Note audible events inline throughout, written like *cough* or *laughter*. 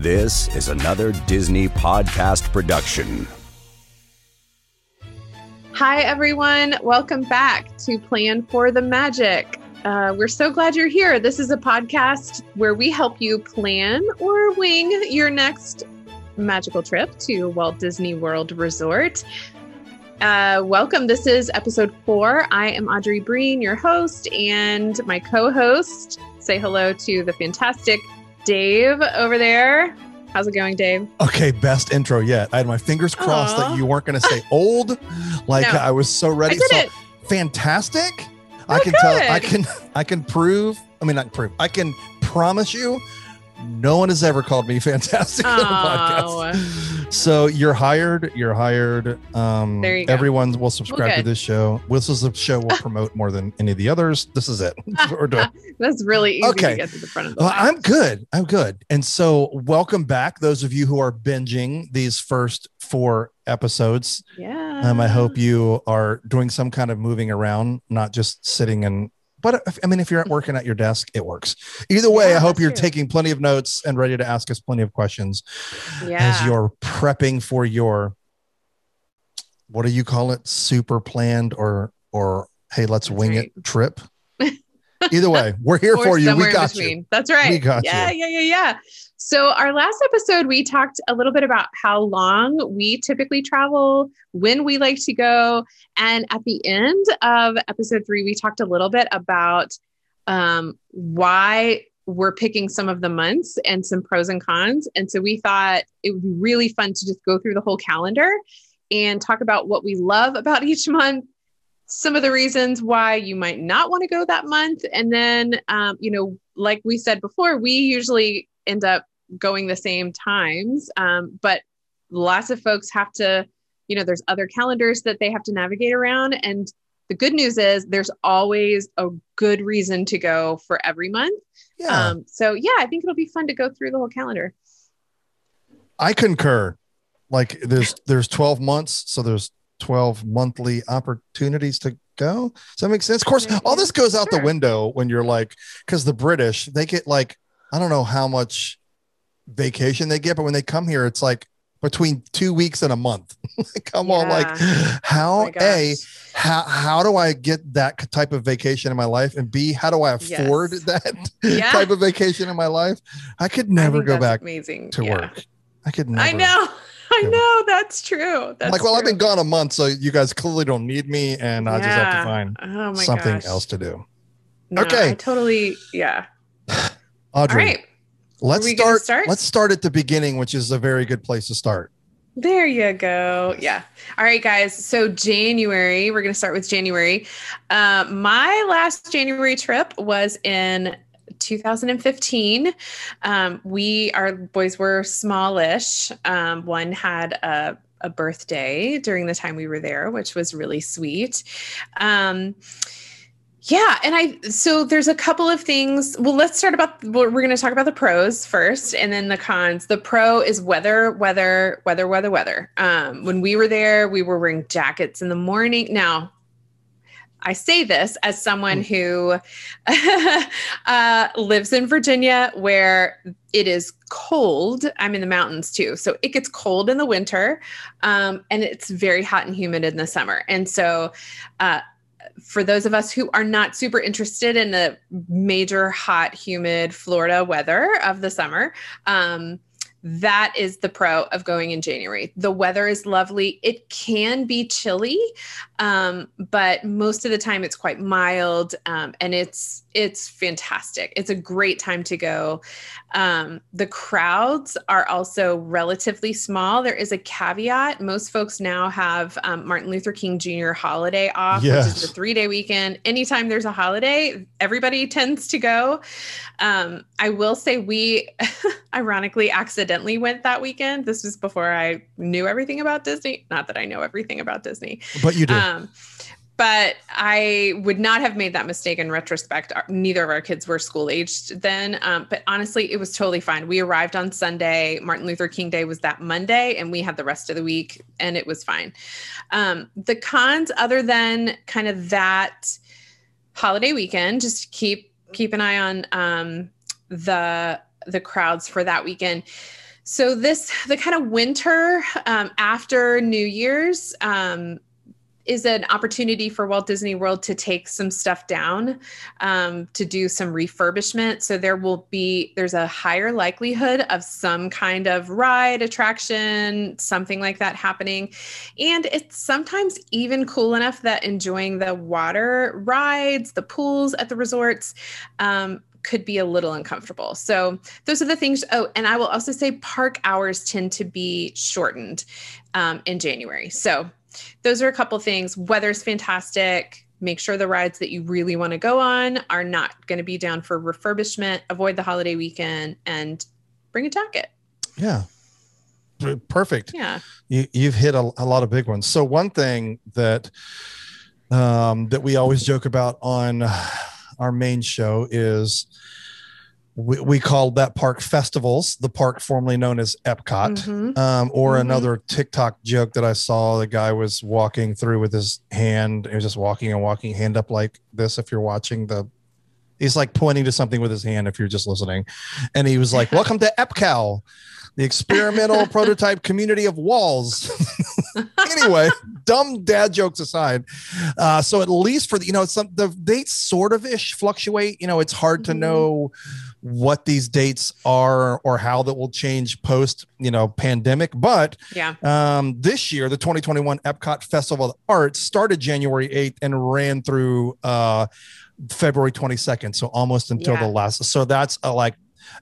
This is another Disney podcast production. Hi, everyone. Welcome back to Plan for the Magic. Uh, we're so glad you're here. This is a podcast where we help you plan or wing your next magical trip to Walt Disney World Resort. Uh, welcome. This is episode four. I am Audrey Breen, your host, and my co host. Say hello to the fantastic Dave over there. How's it going, Dave? Okay, best intro yet. I had my fingers crossed Aw. that you weren't going to say old. Like No. I was so ready. I so it. fantastic. I Oh, can tell. I can. I can prove. I mean, not prove. I can promise you. No one has ever called me fantastic on a Oh. podcast. So you're hired. You're hired. Um, There you go. Everyone will subscribe to this show. This is a show we'll *laughs* promote more than any of the others. This is it. That's *laughs* we're doing. That's really easy Okay. to get to the front of the Well. I'm good. I'm good. And so, welcome back, those of you who are binging these first four episodes. yeah. Um, I hope you are doing some kind of moving around, not just sitting and. But if- I mean, if you're working at your desk, it works. Either way, Yeah, I hope you're true. taking plenty of notes and ready to ask us plenty of questions yeah. as you're prepping for your. What do you call it? Super planned or or hey, let's That's wing right. it trip. Either way, we're here for you. We got you. That's right. We got yeah, yeah, yeah, yeah. So our last episode, we talked a little bit about how long we typically travel, when we like to go, and at the end of episode three, we talked a little bit about um, why we're picking some of the months and some pros and cons. And so we thought it would be really fun to just go through the whole calendar and talk about what we love about *laughs* each month some of the reasons why you might not want to go that month. And then, um, you know, like we said before, we usually end up going the same times. Um, but lots of folks have to, you know, there's other calendars that they have to navigate around. And the good news is there's always a good reason to go for every month. Yeah. Um, so yeah, I think it'll be fun to go through the whole calendar. I concur. Like there's there's 12 months, so there's 12 monthly opportunities to go. Does that make sense? Of course, all this goes out the window when you're like, because the British, they get like, I don't know how much vacation they get, but when they come here, it's like between two weeks and a month. *laughs* come on, like Oh how my a how how do I get that type of vacation in my life? And B, how do I afford Yes. that *laughs* Yeah. type of vacation in my life? I could never think go back amazing to Yeah. work. I could never. I know. I know. That's true. That's like, well, I've been gone a month, so you guys clearly don't need me, and I just have to find oh something gosh. else to do. No, Okay. I totally. Yeah. *sighs* Audrey, All right. let's Are we gonna start, start? Let's start at the beginning, which is a very good place to start. There you go. Yeah. All right, guys. So January, we're going to start with January. Uh, my last January trip was in 2015. Um, we, our boys were smallish. Um, one had a, a birthday during the time we were there, which was really sweet. Um, yeah, and I so there's a couple of things. Well, let's start about what we're going to talk about the pros first and then the cons. The pro is weather, weather, weather, weather, weather. Um when we were there, we were wearing jackets in the morning. Now, I say this as someone who *laughs* uh, lives in Virginia where it is cold. I'm in the mountains too. So it gets cold in the winter um, and it's very hot and humid in the summer. And so, uh, for those of us who are not super interested in the major hot, humid Florida weather of the summer, um, that is the pro of going in January. The weather is lovely. It can be chilly, um, but most of the time it's quite mild, um, and it's it's fantastic. It's a great time to go. Um, the crowds are also relatively small. There is a caveat. Most folks now have um, Martin Luther King Jr. holiday off, which is the three day weekend. Anytime there's a holiday, everybody tends to go. Um, I will say we *laughs* ironically accidentally went that weekend. This was before I knew everything about Disney. Not that I know everything about Disney. But you do. But I would not have made that mistake in retrospect. Neither of our kids were school aged then. Um, but honestly, it was totally fine. We arrived on Sunday. Martin Luther King Day was that Monday, and we had the rest of the week, and it was fine. Um, the cons, other than kind of that holiday weekend, just keep keep an eye on um, the the crowds for that weekend. So this the kind of winter um, after New Year's um, is an opportunity for Walt Disney World to take some stuff down, um, to do some refurbishment. So there will be there's a higher likelihood of some kind of ride attraction, something like that happening, and it's sometimes even cool enough that enjoying the water rides, the pools at the resorts. Um, could be a little uncomfortable. So those are the things. Oh, and I will also say park hours tend to be shortened um, in January. So those are a couple things. Weather's fantastic. Make sure the rides that you really want to go on are not going to be down for refurbishment. Avoid the holiday weekend and bring a jacket. Yeah. Perfect. Yeah. You, you've hit a, a lot of big ones. So one thing that um, that we always joke about on our main show is we, we called that park festivals, the park formerly known as Epcot, Mhm. um, or Mhm. another TikTok joke that I saw. The guy was walking through with his hand. He was just walking and walking, hand up like this. If you're watching the, he's like pointing to something with his hand. If you're just listening, and he was like, "Welcome to EPCAL, the experimental *laughs* prototype community of walls." *laughs* anyway, dumb dad jokes aside, uh, so at least for the you know some the dates sort of ish fluctuate. You know, it's hard to Mhm. know what these dates are or how that will change post you know pandemic but Yeah. um this year the 2021 epcot festival of arts started january 8th and ran through uh february 22nd so almost until Yeah. the last so that's uh, like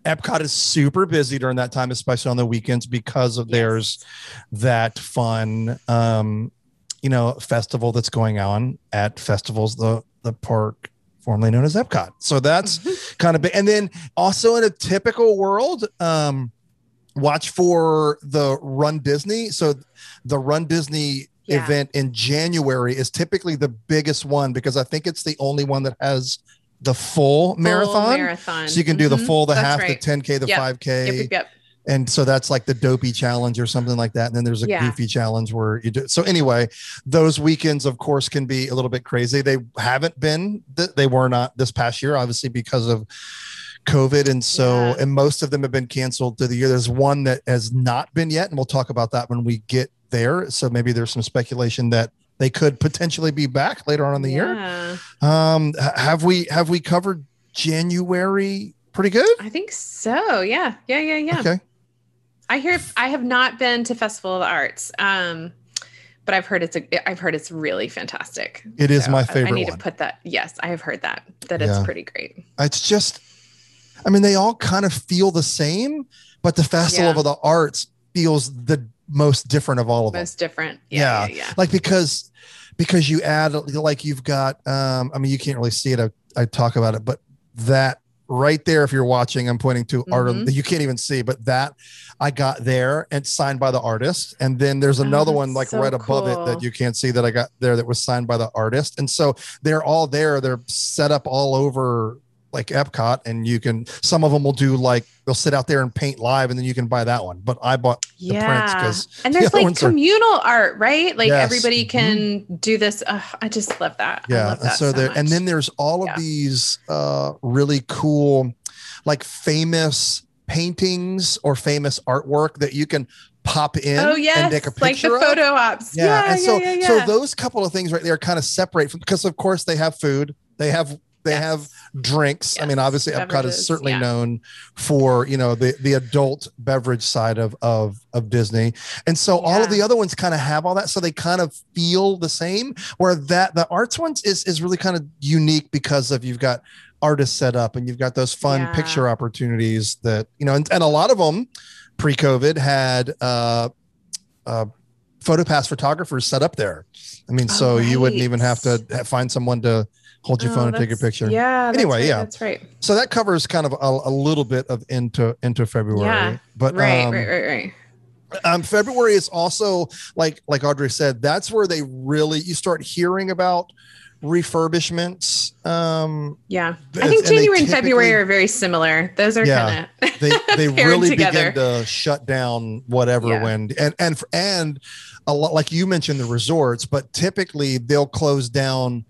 epcot is super busy during that time especially on the weekends because of Yes. there's that fun um you know festival that's going on at festivals the the park formerly known as epcot so that's *laughs* kind of big. And then also in a typical world, um, watch for the Run Disney. So the Run Disney Yeah. event in January is typically the biggest one because I think it's the only one that has the full, Full marathon. marathon. So you can do the Mhm. full, the That's half, right. the 10K, the Yep. 5K. Yep, yep, yep. And so that's like the dopey challenge or something like that. And then there's a Yeah. goofy challenge where you do. So anyway, those weekends, of course, can be a little bit crazy. They haven't been, they were not this past year, obviously, because of COVID. And so, Yeah. and most of them have been canceled through the year. There's one that has not been yet. And we'll talk about that when we get there. So maybe there's some speculation that they could potentially be back later on in the year. Um, have we, have we covered January pretty good? I think so. Yeah. Yeah. Yeah. Yeah. Okay. I hear I have not been to Festival of the Arts. Um, but I've heard it's a I've heard it's really fantastic. It is So my favorite I need one. to put that. Yes, I have heard that that Yeah. it's pretty great. it's just i mean they all kind of feel the same but the festival Yeah. of the arts feels the most different of all of them Most different. Yeah. Yeah. Yeah. yeah. like because because you add like you've got um i mean you can't really see it i, I talk about it but that right there if you're watching i'm pointing to art Mhm. that you can't even see but that i got there and signed by the artist. And then there's Oh, another one that's like so right above it that you can't see that i got there that was signed by the artist. And so they're all there. They're set up all over like epcot and you can some of them will do like they'll sit out there and paint live and then you can buy that one but i bought the prints Yeah. 'cause And there's *laughs* other like ones are- communal art, right? Like Yes. everybody Mhm. can do this. Ugh, I just love that. Yeah love that so so there and then there's all of Yeah. these uh really cool like famous paintings or famous artwork that you can pop in oh yes, and take a picture like the picture of. photo ops. yeah, Yeah. and so yeah, yeah, so those couple of things right there kind of separate from because of course they have food they have they Yes. have drinks. I mean Yes, obviously epcot is certainly yeah. known for you know the the adult beverage side of of of disney. And so all of the other ones kind of have all that so they kind of feel the same where that the arts ones is is really kind of unique because of you've got artists set up and you've got those fun Yeah. picture opportunities that you know and, and a lot of them pre-covid had uh uh photopass photographers set up there. I mean Oh, so you wouldn't even have to find someone to hold your Oh, phone and take a picture Yeah. Anyway, right, yeah. That's right. so that covers kind of a, a little bit of into into february Yeah. but right. um, right. Right. Right. um february is also like like audrey said that's where they really you start hearing about refurbishments um Yeah. I think January and February are very similar. Those are Yeah. kind of *laughs* they they really together. begin to shut down whatever Yeah. when and and and a lot like you mentioned the resorts but typically they'll close down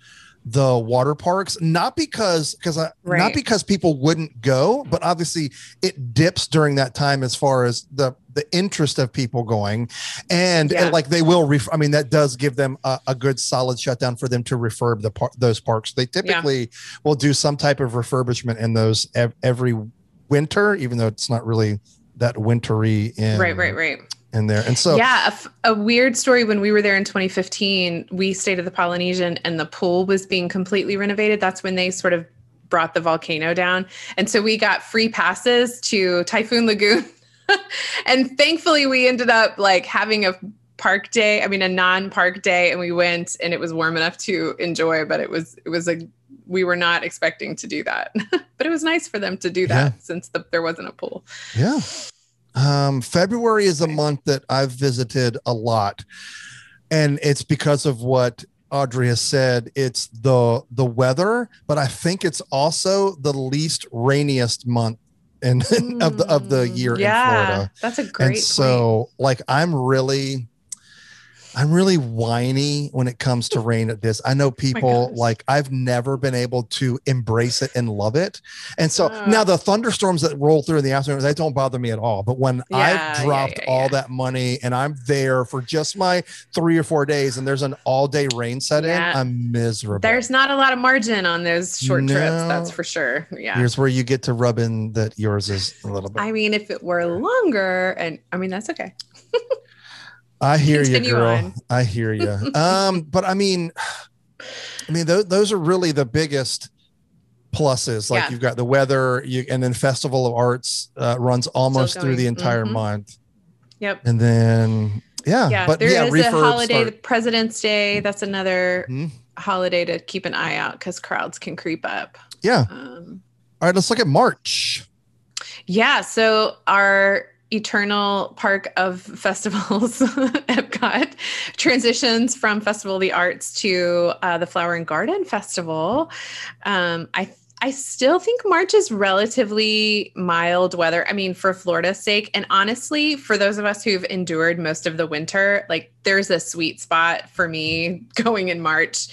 the water parks not because because I Right. not because people wouldn't go mm-hmm. but obviously it dips during that time as far as the the interest of people going and, Yeah. and like they will ref- i mean that does give them a, a good solid shutdown for them to refurb the par- those parks they typically will do some type of refurbishment in those ev- every winter even though it's not really that wintry in right, right, right. In there and so yeah, a, f- a weird story. When we were there in 2015, we stayed at the Polynesian, and the pool was being completely renovated. That's when they sort of brought the volcano down, and so we got free passes to Typhoon Lagoon. *laughs* and thankfully, we ended up like having a park day. I mean, a non-park day, and we went, and it was warm enough to enjoy. But it was it was a we were not expecting to do that, *laughs* but it was nice for them to do that Yeah. since the, there wasn't a pool. Yeah. Um, February is a month that I've visited a lot, and it's because of what Audrey has said. It's the the weather, but I think it's also the least rainiest month in *laughs* of the of the year Mm, yeah, in Florida. That's a great and point. so, like, I'm really. I'm really whiny when it comes to *laughs* rain at this. I know people gosh. like I've never been able to embrace it and love it. And so Ah. now the thunderstorms that roll through in the afternoon, they don't bother me at all. But when Yeah, I've dropped yeah, all yeah. that money and I'm there for just my three or four days and there's an all day rain set in, I'm miserable. There's not a lot of margin on those short trips, that's for sure. Yeah. Here's where you get to rub in that yours is a little bit. I mean, if it were longer, and I mean, that's okay. *laughs* I hear you, girl. on. I hear you. um, *laughs* but I mean, I mean, those, those are really the biggest pluses. Like Yeah. you've got the weather, you and then Festival of Arts uh, runs almost through the entire Mhm. month, Yep. and then yeah, Yeah. but there is yeah, a refurbs holiday, start- President's Day. That's another Mhm. holiday to keep an eye out because crowds can creep up. yeah. Um, All right, let's look at March. Yeah, so our eternal park of *laughs* festivals, Epcot, transitions from Festival of the Arts to uh, the Flower and Garden Festival. Um, I I still think March is relatively mild weather. I mean, for Florida's sake, and honestly, for those of us who've endured most of the winter, like there's a sweet spot for me going in March.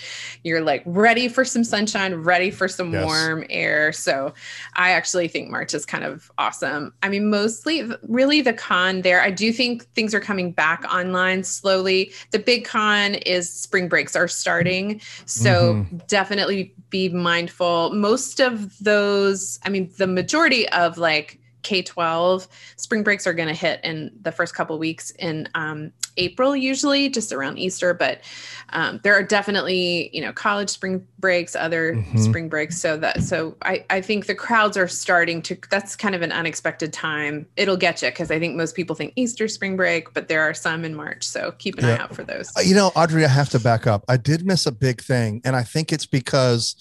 You're like ready for some sunshine, ready for some Yes. warm air. So I actually think March is kind of awesome. I mean, mostly, really, the con there, I do think things are coming back online slowly. The big con is spring breaks are starting. So mm-hmm. definitely be mindful. Most of those, I mean, the majority of like K 12 spring breaks are going to hit in the first couple weeks in um, April, usually just around Easter. But um, there are definitely, you know, college spring breaks, other Mhm. spring breaks. So that, so I, I think the crowds are starting to, that's kind of an unexpected time. It'll get you because I think most people think Easter spring break, but there are some in March. So keep an eye out for those. Uh, You know, Audrey, I have to back up. I did miss a big thing, and I think it's because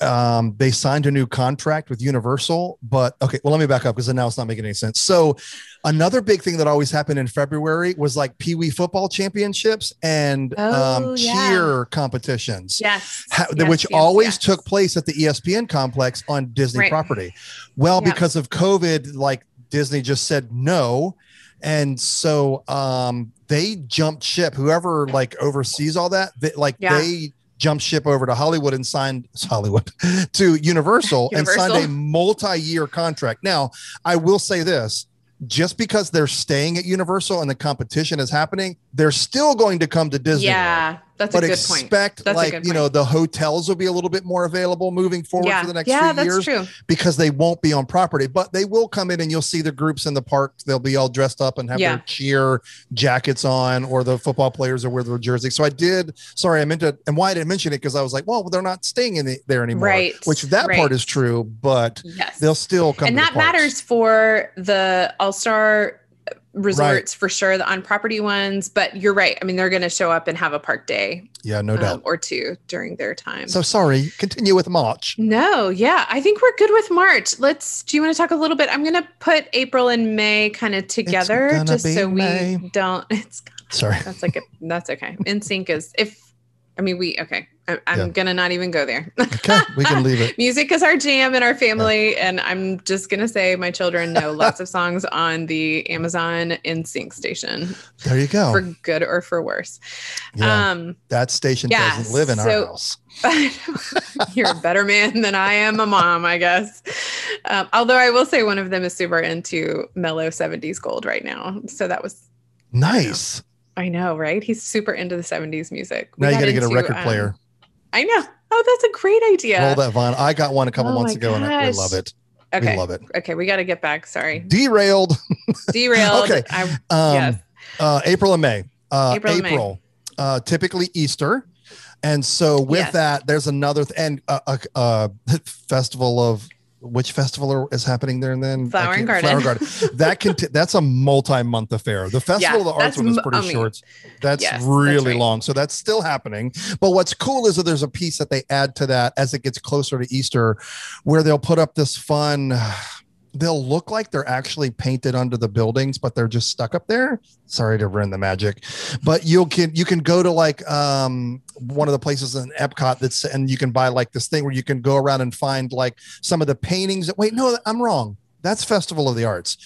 um, they signed a new contract with Universal. But okay, well, let me back up because now it's not making any sense. So, another big thing that always happened in February was like Pee Wee football championships and Oh, um, yeah. cheer competitions. Yes. ha- yes, which yes, always yes. took place at the ESPN complex on Disney Right. property. Well, Yeah. because of COVID, like Disney just said no. And so um they jumped ship. Whoever like oversees all that, they, like Yeah. they jumped ship over to Hollywood and signed *laughs* Hollywood to Universal, and signed a multi-year contract. Now, I will say this. Just because they're staying at Universal and the competition is happening, they're still going to come to Disney. World Yeah, that's but a good point. expect That's a like you know point. the hotels will be a little bit more available moving forward yeah, for the next yeah, few that's years true. because they won't be on property but they will come in and you'll see the groups in the park they'll be all dressed up and have Yeah. their cheer jackets on or the football players are wear their jersey so i did sorry i meant to and why i didn't mention it because i was like well they're not staying in the, there anymore Right, which that part is true but Yes, they'll still come and to the that parks. matters for the All Star resorts for sure, the on property ones. But you're right. I mean, they're going to show up and have a park day yeah no um, doubt or two during their time. so sorry continue with march No, yeah, I think we're good with March. Let's. Do you want to talk a little bit? I'm going to put April and May kind of together, just so we don't. *laughs* It's sorry that's like a, that's okay. In sync is if I mean, we okay. I, I'm Yeah. gonna not even go there. Okay, we can leave it. *laughs* Music is our jam in our family, and I'm just gonna say my children know *laughs* lots of songs on the Amazon NSYNC station There you go. for good or for worse. Yeah, Um, that station yeah, doesn't live in so- our house. *laughs* you're a better man than I am a mom, I guess. Um, although I will say one of them is super into mellow 70s gold right now. So that was, Nice. I know, right? He's super into the 70s music. We Now you got to get a record um, player. I know. Oh, that's a great idea. Roll that vinyl. I got one a couple Oh months ago, and I, love it. okay. We love it. Okay. We got to get back. Sorry. Derailed. *laughs* Derailed. Okay. I, Um, yes. uh, April and May. Uh, April April, May. uh, typically Easter, and so with Yes. that, there's another th- and uh, uh, uh, festival of which festival are- is happening there and then Flower and Garden. Flower Garden. That can that's a multi-month affair. The Festival Yeah, of the Arts that's one is pretty oh, I mean, short. That's yes, that's really right. long, so that's still happening. But what's cool is that there's a piece that they add to that as it gets closer to Easter, where they'll put up this fun. They'll look like they're actually painted under the buildings, but they're just stuck up there. Sorry to ruin the magic, but you can you can go to like um one of the places in Epcot that's and you can buy like this thing where you can go around and find like some of the paintings. That, wait, no, I'm wrong. That's Festival of the Arts.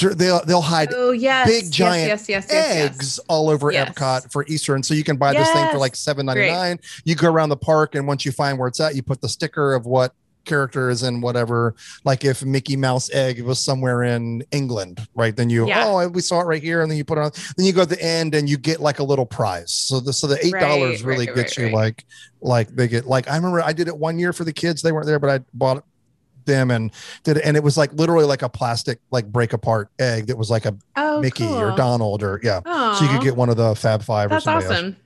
They'll they'll hide Oh, yes. big giant yes, yes, eggs all over. Epcot for Easter. And so you can buy this thing for like seven ninety nine. You go around the park, and once you find where it's at, you put the sticker of what character is in whatever. Like if Mickey Mouse egg was somewhere in England, right? Then you Yeah. oh we saw it right here, and then you put it on. Then you go at the end and you get like a little prize. So the so the eight dollars Right, really right, gets right, you like like they get like I remember I did it one year for the kids. They weren't there, but I bought them and did it and it was like literally like a plastic like break apart egg that was like a Oh, Mickey or. Donald or yeah. So you could get one of the Fab Five or That's somebody else. awesome.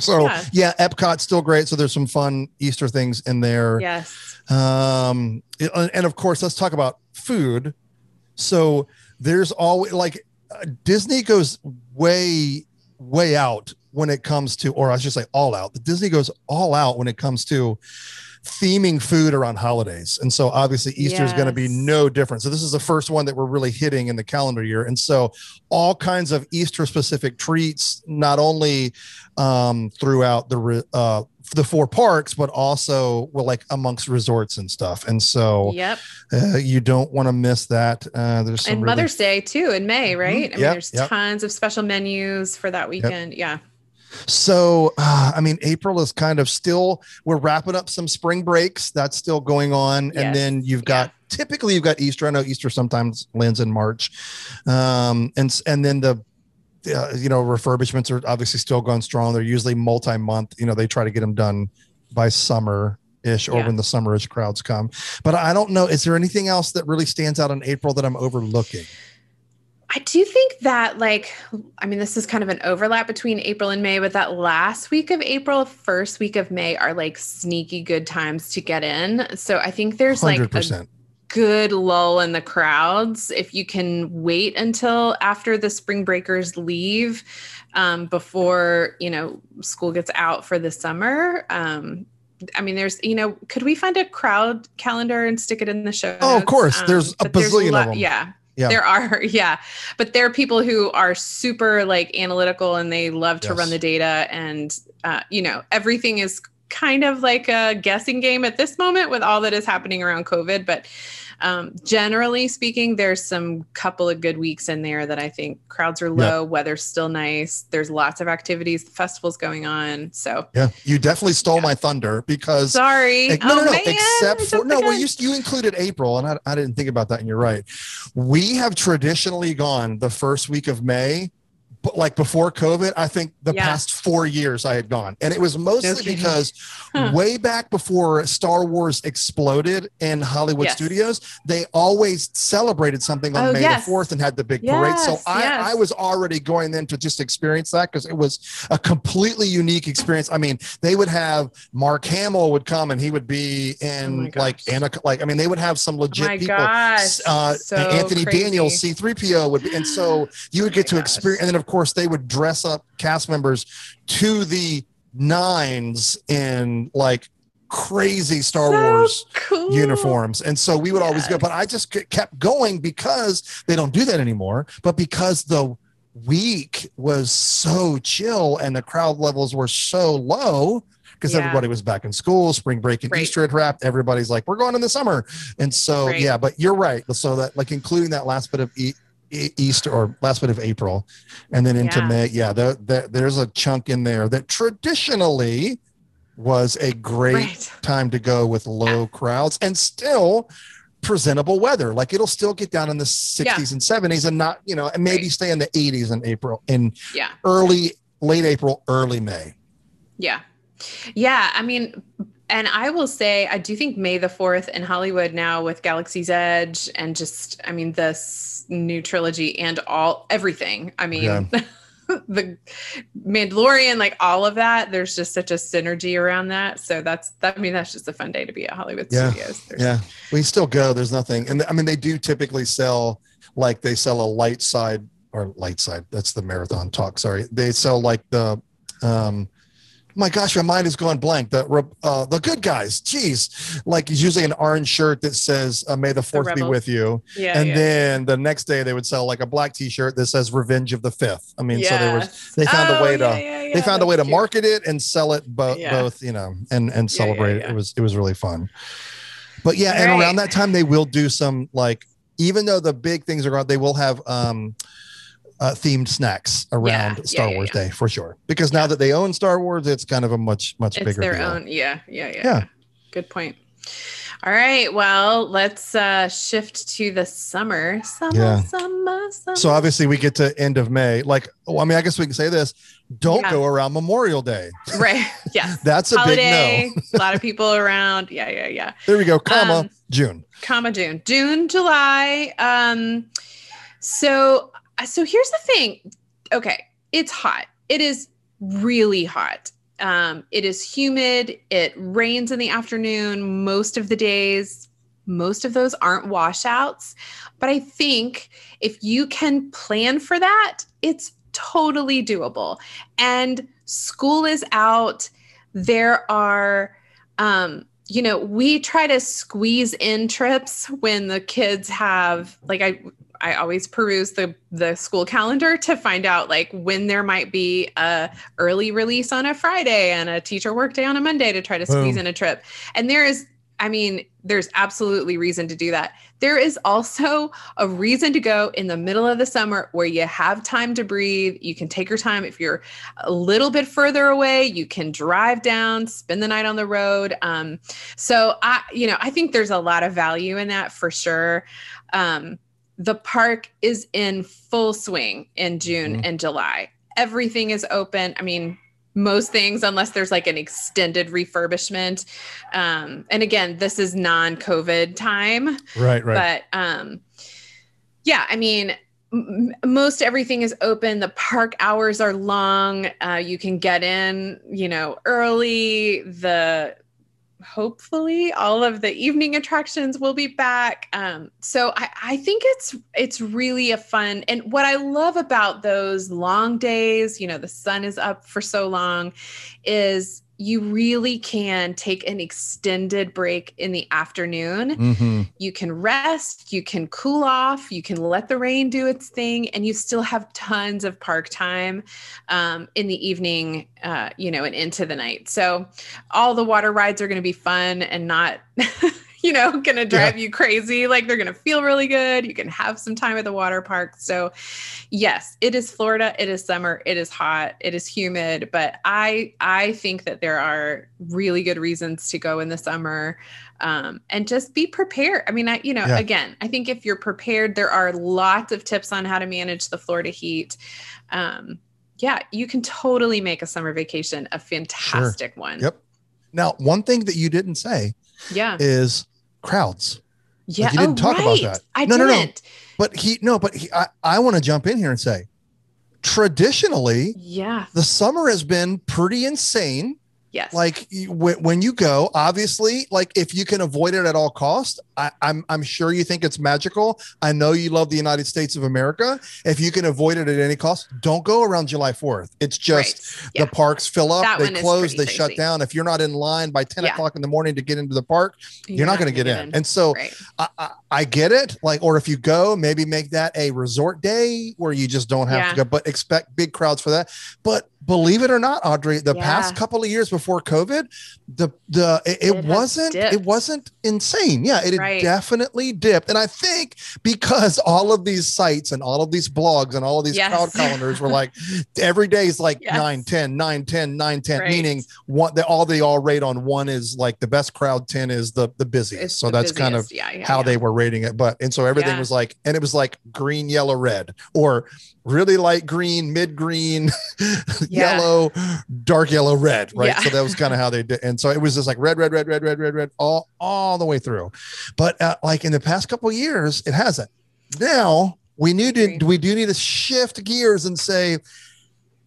So Yeah. yeah. Epcot's still great. So there's some fun Easter things in there. Yes. Um, and of course, let's talk about food. So there's always like uh, Disney goes way, way out when it comes to, or I should say, all out. Disney goes all out when it comes to theming food around holidays. And so obviously Easter is going to be no different. So this is the first one that we're really hitting in the calendar year. And so all kinds of Easter specific treats, not only um, throughout the uh, the four parks, but also well, like amongst resorts and stuff. And so Yep. uh, you don't want to miss that. Uh, there's some And really- Mother's Day too in May, right? I mean, there's yep. tons of special menus for that weekend. Yeah. So, uh, I mean, April is kind of still, we're wrapping up some spring breaks. That's still going on. Yes. And then you've got, typically you've got Easter. I know Easter sometimes lands in March. Um, and, and then the, uh, you know, refurbishments are obviously still going strong. They're usually multi-month, you know, they try to get them done by summer ish or Yeah. when the summerish crowds come. But I don't know. Is there anything else that really stands out in April that I'm overlooking? I do think that, like, I mean, this is kind of an overlap between April and May, but that last week of April, first week of May are like sneaky good times to get in. So I think there's like a good lull in the crowds if you can wait until after the spring breakers leave um, before you know school gets out for the summer um, i mean there's you know could we find a crowd calendar and stick it in the show Oh, of course. There's a bazillion lo- of 'em. yeah Yeah. there are *laughs* yeah but there are people who are super like analytical and they love to Yes. run the data and uh, you know everything is kind of like a guessing game at this moment with all that is happening around covid but um, generally speaking there's some couple of good weeks in there that i think crowds are low weather's still nice there's lots of activities the festival's going on so Yeah. You definitely stole Yeah. my thunder because sorry Like, no, oh, no, no. man, Except for no, well, you you included April, and I, I didn't think about that. And you're right. We have traditionally gone the first week of May, but like before COVID, I think the Yeah. past four years I had gone, and it was mostly because *laughs* Huh. way back before Star Wars exploded in Hollywood Yes. studios, they always celebrated something on Oh, May yes. the fourth and had the big parade. So I, yes. I was already going then to just experience that because it was a completely unique experience. I mean, they would have Mark Hamill would come and he would be Oh in gosh. like Anna, like I mean, they would have some oh legit my people. gosh Uh, so Anthony crazy. Daniels, C3PO would be, and so you would Oh get to my experience, and then of course they would dress up cast members to the nines in like crazy Star So Wars cool. uniforms. And so we would always go, but I just kept going because they don't do that anymore, but because the week was so chill and the crowd levels were so low because Yeah. everybody was back in school, spring break and Right. Easter had wrapped. Everybody's like, we're going in the summer. And so, Right. yeah, but you're right. So that like including that last bit of E- Easter or last bit of April and then into Yeah. May. Yeah, there, there, there's a chunk in there that traditionally was a great Right. time to go with low crowds and still presentable weather. Like it'll still get down in the 60s and 70s and not, you know, and maybe Right. stay in the 80s in April, in Yeah. early, late April, early May. Yeah. Yeah. I mean, and I will say, I do think May the 4th in Hollywood now with Galaxy's Edge and just, I mean, this new trilogy and all everything. I mean, Yeah. *laughs* the Mandalorian, like all of that, there's just such a synergy around that. So that's, that, I mean, that's just a fun day to be at Hollywood Yeah. Studios. There's- Yeah, we still go. There's nothing, and I mean they do typically sell like they sell a light side or light side. That's the marathon talk. Sorry, they sell like the. um my gosh, my mind is going blank. The uh, the good guys, jeez, like he's usually an orange shirt that says uh, "May the Fourth be with you," Yeah. and yeah. then the next day they would sell like a black T-shirt that says "Revenge of the Fifth. I mean, so there was they found a Oh, way to they found a way to that's cute. market it and sell it bo- Yeah. both you know and and celebrate it it was it was really fun but yeah and around that time they will do some like even though the big things are on they will have um uh, themed snacks around Yeah, Star yeah, Wars yeah. Day for sure. Because now that they own Star Wars, it's kind of a much much it's bigger their deal. own yeah yeah yeah Yeah. good point all right well let's uh shift to the summer summer Yeah. summer summer So obviously we get to end of May. Like, well, I mean, I guess we can say this: don't go around Memorial Day. right *laughs* yes That's a holiday big a lot of people around yeah yeah yeah. There we go, comma Um, June. comma june june july um so so here's the thing. Okay it's hot. It is really hot. Um it is humid. It rains in the afternoon most of the days. Most of those aren't washouts. But i think if you can plan for that it's totally doable. And school is out. There are um you know we try to squeeze in trips when the kids have like i i always peruse the the school calendar to find out like when there might be a early release on a friday and a teacher work day on a monday to try to squeeze Boom. in a trip. And there is i mean there's absolutely reason to do that. There is also a reason to go in the middle of the summer where you have time to breathe. You can take your time. If you're a little bit further away you can drive down spend the night on the road. Um, so i you know i think there's a lot of value in that for sure. Um, the park is in full swing in june Mhm. and july. Everything is open. I mean most things unless there's like an extended refurbishment. Um, and again this is non-covid time Right, right. but um yeah i mean m- most everything is open. The park hours are long. Uh, you can get in you know early. The hopefully all of the evening attractions will be back. Um, so I, I think it's it's really a fun and what i love about those long days you know the sun is up for so long is you really can take an extended break in the afternoon hmm you can rest, you can cool off, you can let the rain do its thing, and you still have tons of park time um, in the evening, uh, you know, and into the night. So all the water rides are going to be fun and not, *laughs* *laughs* you know, going to drive you crazy. Like they're going to feel really good. You can have some time at the water park. So, yes, it is Florida. It is summer. It is hot. It is humid. But I I think that there are really good reasons to go in the summer um, and just be prepared. I mean, I, you know, Yeah. again, I think if you're prepared, there are lots of tips on how to manage the Florida heat. Um, yeah, you can totally make a summer vacation a fantastic one. Yep. Now, one thing that you didn't say Yeah. is crowds. Yeah. you didn't oh, talk about that. I No, no, no. didn't. But he no, but he, I, I want to jump in here and say traditionally Yeah. the summer has been pretty insane. Yes. Like when, when you go, obviously, like if you can avoid it at all cost, I, I'm I'm sure you think it's magical. I know you love the United States of America. If you can avoid it at any cost, don't go around July 4th. It's just Right. Yeah. the parks fill up, That they close, they shut down. If you're not in line by 10 Yeah. o'clock in the morning to get into the park, you're, not, going to get, in. And so right. I, I, I get it. Like, or if you go, maybe make that a resort day where you just don't have Yeah. to go, but expect big crowds for that. But believe it or not, Audrey, the Yeah. past couple of years before COVID, the the it, it, It wasn't it wasn't insane. Yeah, it had Right. definitely dipped. And I think because all of these sites and all of these blogs and all of these Yes. crowd calendars were like *laughs* every day is like Yes. 9, 10, 9, 10, 9, 10, Right. meaning one they all they all rate on one is like the best crowd, 10 is the the busiest. It's so the that's kind of yeah, yeah, how yeah. they were rating it. But and so everything was like, and it was like green, yellow, red, or really light green, mid green, *laughs* Yeah. yellow, dark yellow, red. Right. Yeah. So that was kind of how they did. And so it was just like red, red, red, red, red, red, red, all all the way through. But uh, like in the past couple of years, it hasn't. Now we need to we do need to shift gears and say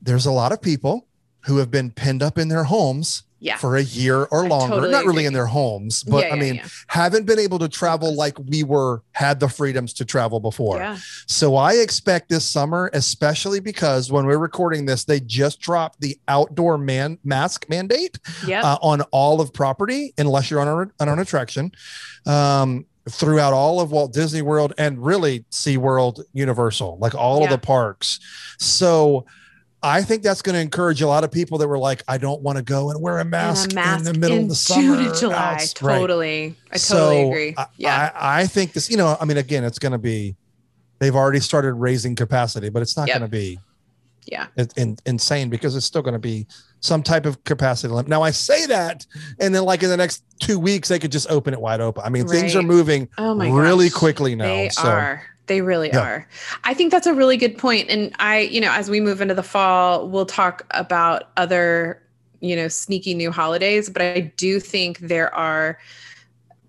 there's a lot of people who have been pinned up in their homes yeah. for a year or longer. totally Not really in their homes, but Yeah, I mean, yeah. haven't been able to travel like we were had the freedoms to travel before. yeah. So I expect this summer, especially because when we're recording this, they just dropped the outdoor man mask mandate Yep. uh, on all of property, unless you're on, a, on an attraction. Um, throughout all of Walt Disney World and really SeaWorld Universal, like all of the parks. So I think that's going to encourage a lot of people that were like, I don't want to go and wear a mask, a mask in the middle in of the June summer. and July. outs- right. Totally. I totally So, agree. Yeah. I, I think this, you know, I mean, again, it's going to be, they've already started raising capacity, but it's not Yep. going to be yeah. in, in- insane because it's still going to be some type of capacity limit. Now, I say that, and then like in the next two weeks, they could just open it wide open. I mean, things are moving Oh really gosh. quickly now. They so, are. They really Yeah. are. I think that's a really good point. And I, you know, as we move into the fall, we'll talk about other, you know, sneaky new holidays. But I do think there are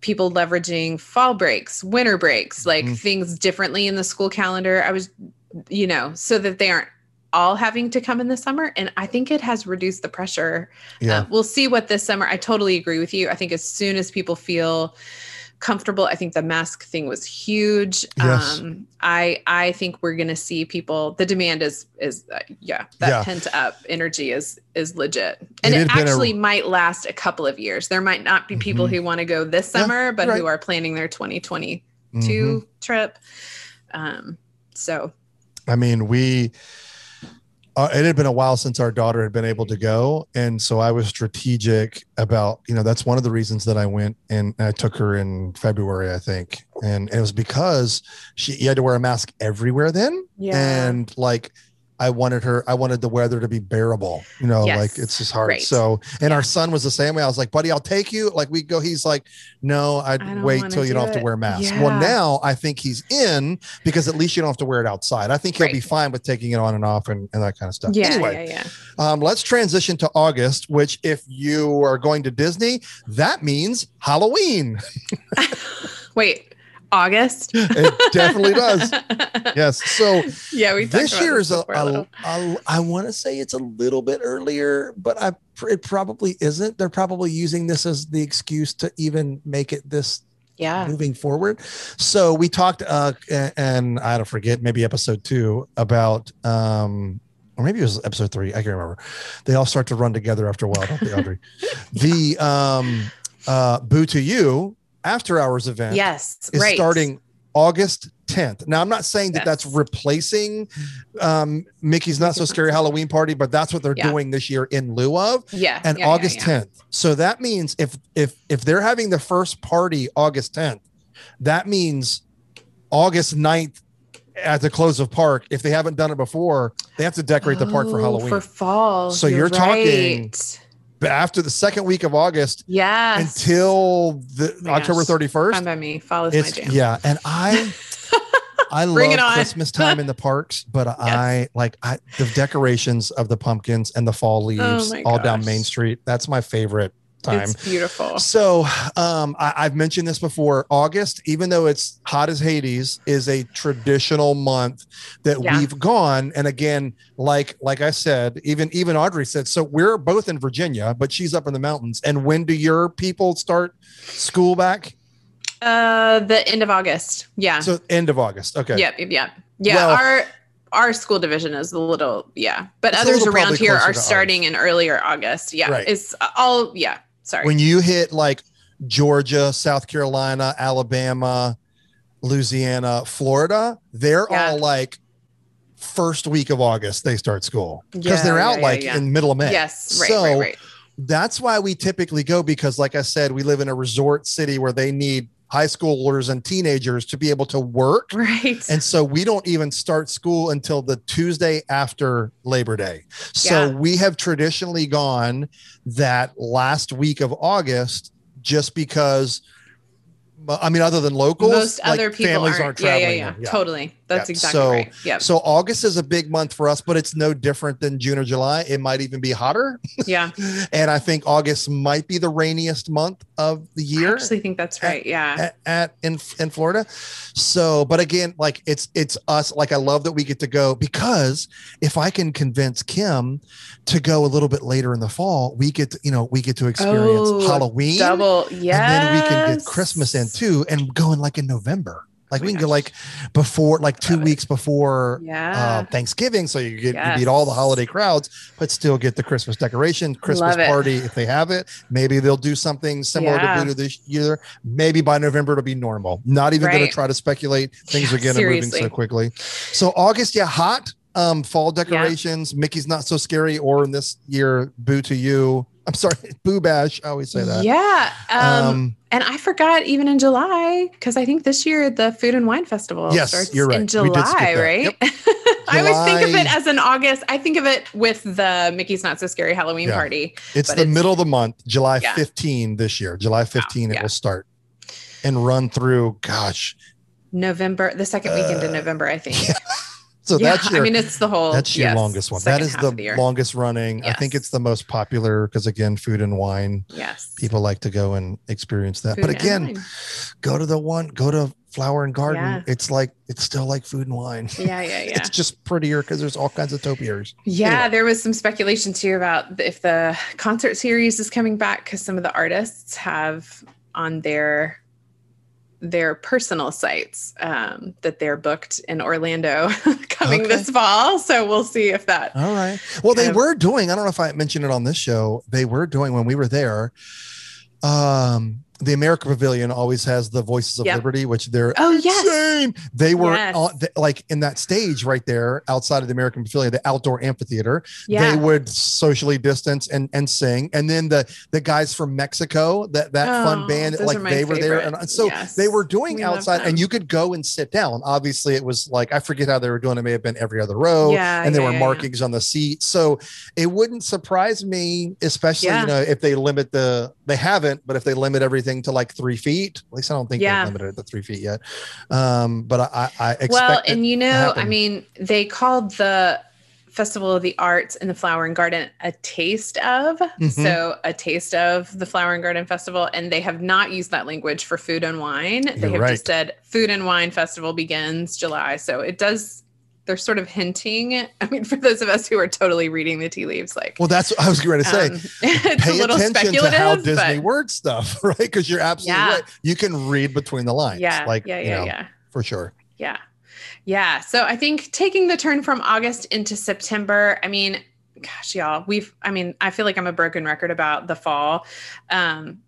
people leveraging fall breaks, winter breaks, like Mhm. things differently in the school calendar. I was, you know, so that they aren't all having to come in the summer. And I think it has reduced the pressure yeah. uh, we'll see what this summer. I totally agree with you. I think as soon as people feel comfortable, I think the mask thing was huge. Yes. Um, I I think we're going to see people. The demand is is uh, yeah that Yeah. pent up energy is is legit, and It it, been a- actually might last a couple of years. There might not be people Mhm. who want to go this Yeah, summer, but right. who are planning their 2022 Mhm. trip. Um, so I mean, we, uh, it had been a while since our daughter had been able to go. And so I was strategic about, you know, that's one of the reasons that I went and I took her in February, I think. And it was because she, you had to wear a mask everywhere then. yeah, And like, I wanted her, I wanted the weather to be bearable, you know, Yes, like it's just hard. right. So, and our son was the same way. I was like, buddy, I'll take you. Like we go, he's like, no, I'd I wait till you do don't have to it. wear masks. Yeah. Well, now I think he's in because at least you don't have to wear it outside. I think he'll be fine with taking it on and off and, and that kind of stuff. yeah, anyway, yeah, yeah. um, let's transition to August, which if you are going to Disney, that means Halloween. *laughs* Wait, August. It definitely does. *laughs* Yes. So Yeah, we this about year is a, before a a, little. a I want to say it's a little bit earlier, but I it probably isn't. They're probably using this as the excuse to even make it this yeah. moving forward. So we talked, uh, and I don't forget, maybe episode two about, um, or maybe it was episode three. I can't remember. They all start to run together after a while, don't they, Audrey? *laughs* the um, uh, Boo to You after hours event Yes, is right. starting August 10th. Now, I'm not saying that that's replacing um, Mickey's Not So Scary Halloween Party, but that's what they're Yeah. doing this year in lieu of Yeah, and yeah, August yeah. 10th. So that means if if if they're having the first party August 10th, that means August 9th at the close of park. If they haven't done it before, they have to decorate the park for Oh, Halloween. For fall. So you're talking right. but after the second week of August Yeah. until the October gosh. 31st, Fine by me. Fall is my jam. yeah, and I *laughs* I Bring love. Christmas time in the parks, but *laughs* I like I the decorations of the pumpkins and the fall oh leaves Oh all down. Main Street. That's my favorite time. It's beautiful. So um, I, I've mentioned this before. August, even though it's hot as Hades, is a traditional month that Yeah. we've gone. And again, like like I said, even even Audrey said. So we're both in Virginia, but she's up in the mountains. And when do your people start school back? Uh, the end of August. Yeah. So end of August. Okay. Yep. Yep. Yep. Yeah. Well- our our school division is a little yeah, but others around here are starting in earlier August. Yeah. Right. It's all yeah. Sorry. When you hit like Georgia, South Carolina, Alabama, Louisiana, Florida, they're Yeah. all like first week of August they start school because Yeah, they're out yeah, like in middle of May. yes. Right. so right. Right. that's why we typically go because like I said, we live in a resort city where they need high schoolers and teenagers to be able to work. Right. And so we don't even start school until the Tuesday after Labor Day. So Yeah. we have traditionally gone that last week of August just because I mean, other than locals, Most like, other people families aren't. aren't yeah, traveling. yeah, yeah. Totally. That's Yeah. exactly So- right. Yep. So August is a big month for us, but it's no different than June or July. It might even be hotter. yeah. *laughs* And I think August might be the rainiest month of the year. I actually think that's right. Yeah. at, at in in Florida. So, but again, like it's it's us. Like I love that we get to go because if I can convince Kim to go a little bit later in the fall, we get to, you know we get to experience Oh, Halloween, Double. Yeah. and then we can get Christmas in too, and going like in November. Like we can go like before, like two weeks before Yeah. uh, Thanksgiving, so you get you beat all the holiday crowds, but still get the Christmas decoration, Christmas party if they have it. Maybe they'll do something similar Yeah. to Buddha this year. Maybe by November it'll be normal. Not even going to try to speculate. Things Yeah, are *laughs* getting moving so quickly. So August, yeah, hot. Um, fall decorations. Mickey's not so scary, or in this year, Boo to you. *laughs* I'm sorry, Boo Bash. I always say that. Yeah. Um, Um, and I forgot even in July because I think this year the Food and Wine Festival Yes, starts you're right. in We did skip July, right? *laughs* I always think of it as an August. I think of it with the Mickey's Not So Scary Halloween Yeah. party. It's the it's- middle of the month, July Yeah. 15 this year. July 15 it yeah. will start and run through. Gosh, November, the second weekend in Uh, November, I think. *laughs* so Yeah, that's your I mean, it's the whole. that's your yes, longest one. That is half the, longest running. I think it's the most popular because again, food and wine. Yes. People like to go and experience that. Food but again, wine. go to the one, go to Flower and Garden. Yeah. It's like it's still like food and wine. Yeah, yeah, *laughs* yeah. It's just prettier because there's all kinds of topiaries. Yeah, Anyway. there was some speculation too about if the concert series is coming back because some of the artists have on their their personal sites um, that they're booked in Orlando *laughs* coming Okay. this fall. So we'll see if that. All right. Well, they of- were doing, I don't know if I mentioned it on this show, they were doing when we were there. Um, the America Pavilion always has the Voices of Yep. Liberty, which they're Oh, yes. insane. They were Yes. on, like in that stage right there outside of the American Pavilion, the outdoor amphitheater. Yeah. They would socially distance and and sing. And then the the guys from Mexico, that that fun Oh, band, like they were there, and so Yes. they were doing We outside, and you could go and sit down. Obviously, it was like I forget how they were doing. It may have been every other row Yeah, and there yeah, were yeah, markings on the seat. So it wouldn't surprise me, especially you know if they limit the they haven't, but if they limit everything to like three feet, at least I don't think Yeah. they've limited it to three feet yet. Um, but I, I, well, and you know, I mean, they called the Festival of the Arts and the Flower and Garden a taste of. Mhm. So, a taste of the Flower and Garden Festival. And they have not used that language for food and wine. they You're have right. just said Food and Wine Festival begins July. So, it does, they're sort of hinting. *laughs* I mean, for those of us who are totally reading the tea leaves, like, well, that's what I was going to say. um, *laughs* it's Pay a little attention to speculative. how Disney but word stuff, *laughs* right? Because you're absolutely Yeah. right. You can read between the lines, yeah, like yeah, you yeah, know, yeah. for sure. Yeah. Yeah. So I think taking the turn from August into September, I mean, gosh, y'all, we've, I mean, I feel like I'm a broken record about the fall. Um,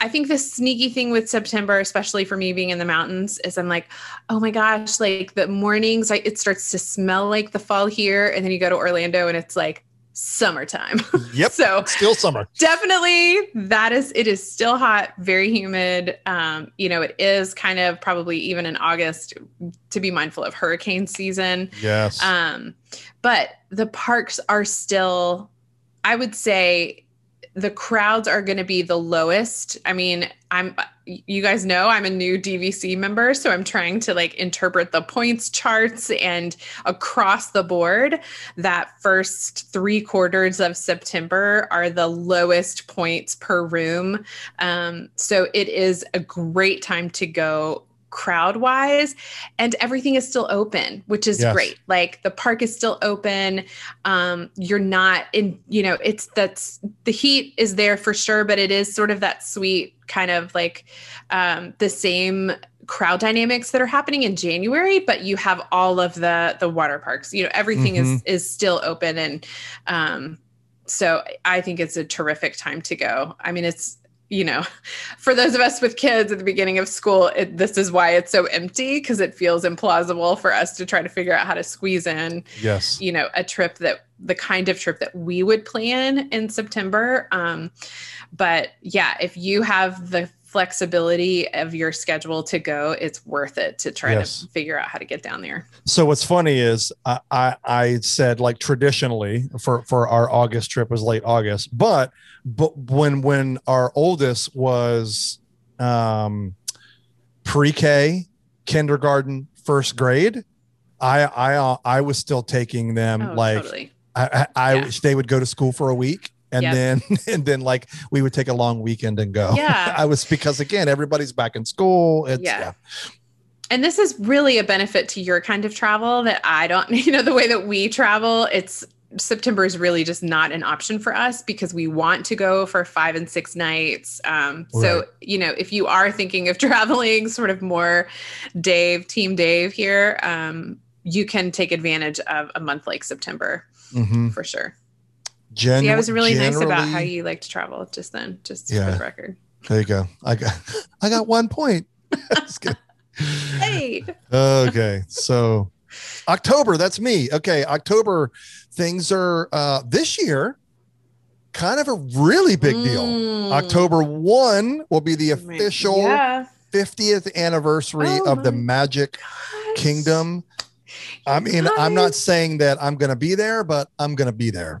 I think the sneaky thing with September, especially for me being in the mountains, is I'm like, oh my gosh, like the mornings, like it starts to smell like the fall here. And then you go to Orlando and it's like summertime. *laughs* Yep. so Still summer. definitely that is it is still hot very humid um you know it is kind of probably even in august to be mindful of hurricane season Yes. um but the parks are still i would say the crowds are going to be the lowest. I mean i'm you guys know i'm a new dvc member so i'm trying to like interpret the points charts and across the board that first three quarters of september are the lowest points per room. Um, so it is a great time to go crowd wise and everything is still open which is Yes. great. Like the park is still open. Um you're not in you know it's that's the heat is there for sure but it is sort of that sweet kind of like um the same crowd dynamics that are happening in January but you have all of the the water parks. You know everything is is still open and um so I think it's a terrific time to go. I mean it's you know, *laughs* for those of us with kids at the beginning of school, it, this is why it's so empty because it feels implausible for us to try to figure out how to squeeze in, Yes. you know, a trip that the kind of trip that we would plan in September. Um, but yeah, if you have the flexibility of your schedule to go, it's worth it to try Yes. to figure out how to get down there. So what's funny is I, I I said like traditionally for for our August trip was late August, but but when when our oldest was um pre-K, kindergarten, first grade, I I uh, I was still taking them Oh, like totally. I I, I Yeah. they would go to school for a week and Yep. then *laughs* and then like we would take a long weekend and go. Yeah. *laughs* I was because again everybody's back in school. It's Yeah. yeah. and this is really a benefit to your kind of travel that I don't, *laughs* you know, the way that we travel, it's September is really just not an option for us because we want to go for five and six nights. Um, so, you know, if you are thinking of traveling sort of more Dave, team Dave here, um, you can take advantage of a month like September Mhm. for sure. Gen- See, I was really nice about how you like to travel just then, just Yeah. for the record. There you go. I got *laughs* I got one point. *laughs* Hey, okay. So October, that's me. Okay. October things are uh this year kind of a really big deal. Mm. October 1 will be the official Yeah. 50th anniversary Oh of the Magic Gosh. Kingdom. I mean, I'm not saying that I'm going to be there, but I'm going to be there.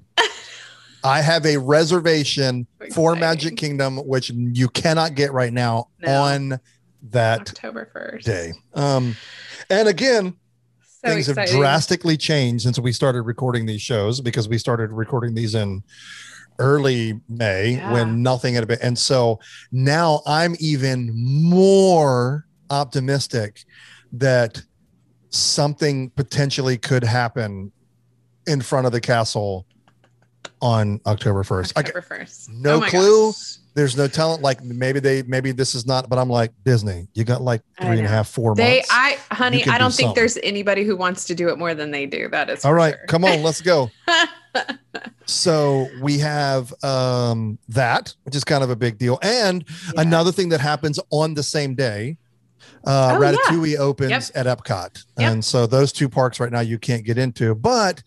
I have a reservation for Magic Kingdom, which you cannot get right now No. on that October 1st. day. Um, and again, So things have drastically changed since we started recording these shows because we started recording these in early May Yeah. when nothing had been. And so now I'm even more optimistic that something potentially could happen in front of the castle on October 1st. October 1st. no Oh clue. gosh. there's no talent. Like maybe they, maybe this is not, but I'm like Disney, you got like three and a half, four three and a know. half, four They, months. I, honey, I do don't think something. there's anybody who wants to do it more than they do. That is All for sure. come on, let's go. *laughs* so we have um that, which is kind of a big deal. And Yeah. another thing that happens on the same day, uh Oh, yeah. Ratatouille opens Yep. at Epcot. Yep. And so those two parks right now you can't get into. But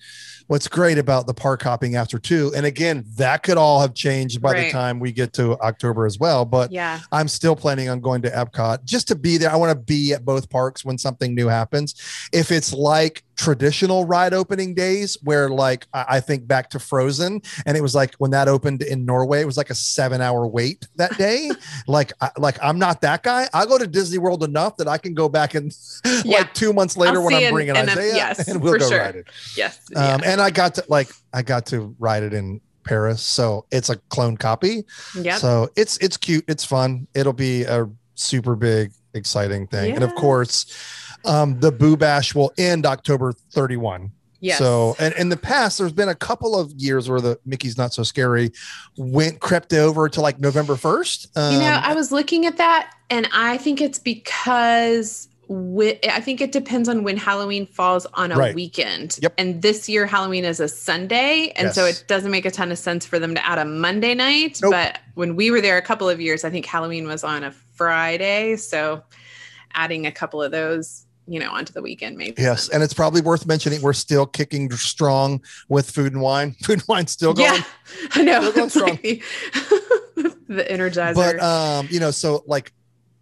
what's great about the park hopping after two, and again, that could all have changed by the time we get to October as well. But Yeah. I'm still planning on going to Epcot just to be there. I want to be at both parks when something new happens. If it's like traditional ride opening days, where like I think back to Frozen, and it was like when that opened in Norway, it was like a seven hour wait that day. *laughs* like, I, like I'm not that guy. I go to Disney World enough that I can go back and *laughs* Yeah. like two months later I'll when I'm an- bringing an- Isaiah, yes, *laughs* and we'll go sure. ride it. Yes. Um, yeah. And I got to like I got to ride it in Paris, so it's a clone copy. Yeah. So it's it's cute, it's fun. It'll be a super big, exciting thing. And of course, um, the Boo Bash will end October 31. yes. So, and in the past, there's been a couple of years where the Mickey's Not So Scary went crept over to like November 1st. Um, you know, I was looking at that, and I think it's because I think it depends on when Halloween falls on a Right. weekend. Yep. And this year Halloween is a Sunday, and so it doesn't make a ton of sense for them to add a Monday night. Nope. But when we were there a couple of years, I think Halloween was on a Friday, so adding a couple of those, you know, onto the weekend maybe. yes, and it's probably worth mentioning we're still kicking strong with food and wine. *laughs* Food and wine still going. Yeah, I know. Still going It's like the, the Energizer. but um you know so like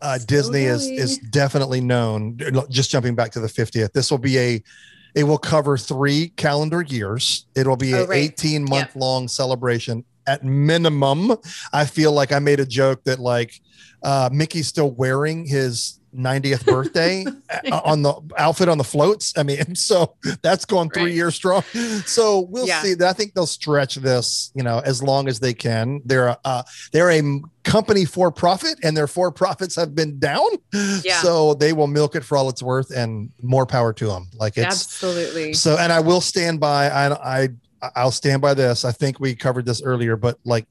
uh disney is is definitely known just jumping back to the 50th this will be a it will cover three calendar years it'll be Oh, an right. 18 month long celebration at minimum i feel like i made a joke that like uh mickey's still wearing his 90th birthday *laughs* uh, on the outfit on the floats. I mean, *laughs* so that's going three Right. years strong. So we'll Yeah. see. I think they'll stretch this, you know, as long as they can. They're uh they're a company for profit and their for profits have been down. Yeah. So they will milk it for all it's worth and more power to them. Like it's Absolutely. so, and I will stand by. I, I, I'll stand by this. I think we covered this earlier, but like,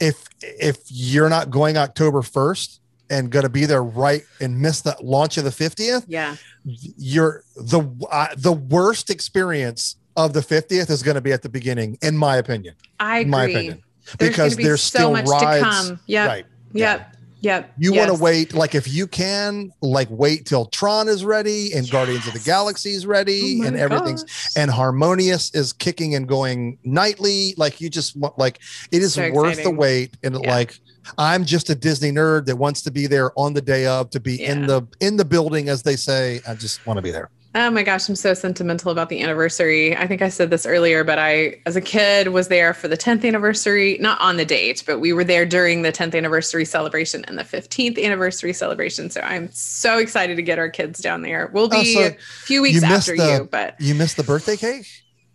if if you're not going October first and going to be there right and miss the launch of the fiftieth, Yeah. you're the uh, the worst experience of the fiftieth is going to be at the beginning, in my opinion. I In my agree. opinion, There's because be there's so still much rides. to come. Yep. Right. Yep. Yep. You want to wait, like if you can, like wait till Tron is ready and Guardians of the Yes. Galaxy is Oh ready my and everything's gosh. and harmonious is kicking and going nightly like you just want like it is So worth the wait and Yeah. like i'm just a disney nerd that wants to be there on the day of to be in the in the building as they say i just want to be there Oh my gosh, I'm so sentimental about the anniversary. I think I said this earlier, but I, as a kid, was there for the 10th anniversary, not on the date, but we were there during the 10th anniversary celebration and the 15th anniversary celebration. So I'm so excited to get our kids down there. We'll Oh, be so a few weeks you after the- you, but you missed the birthday cake. *laughs*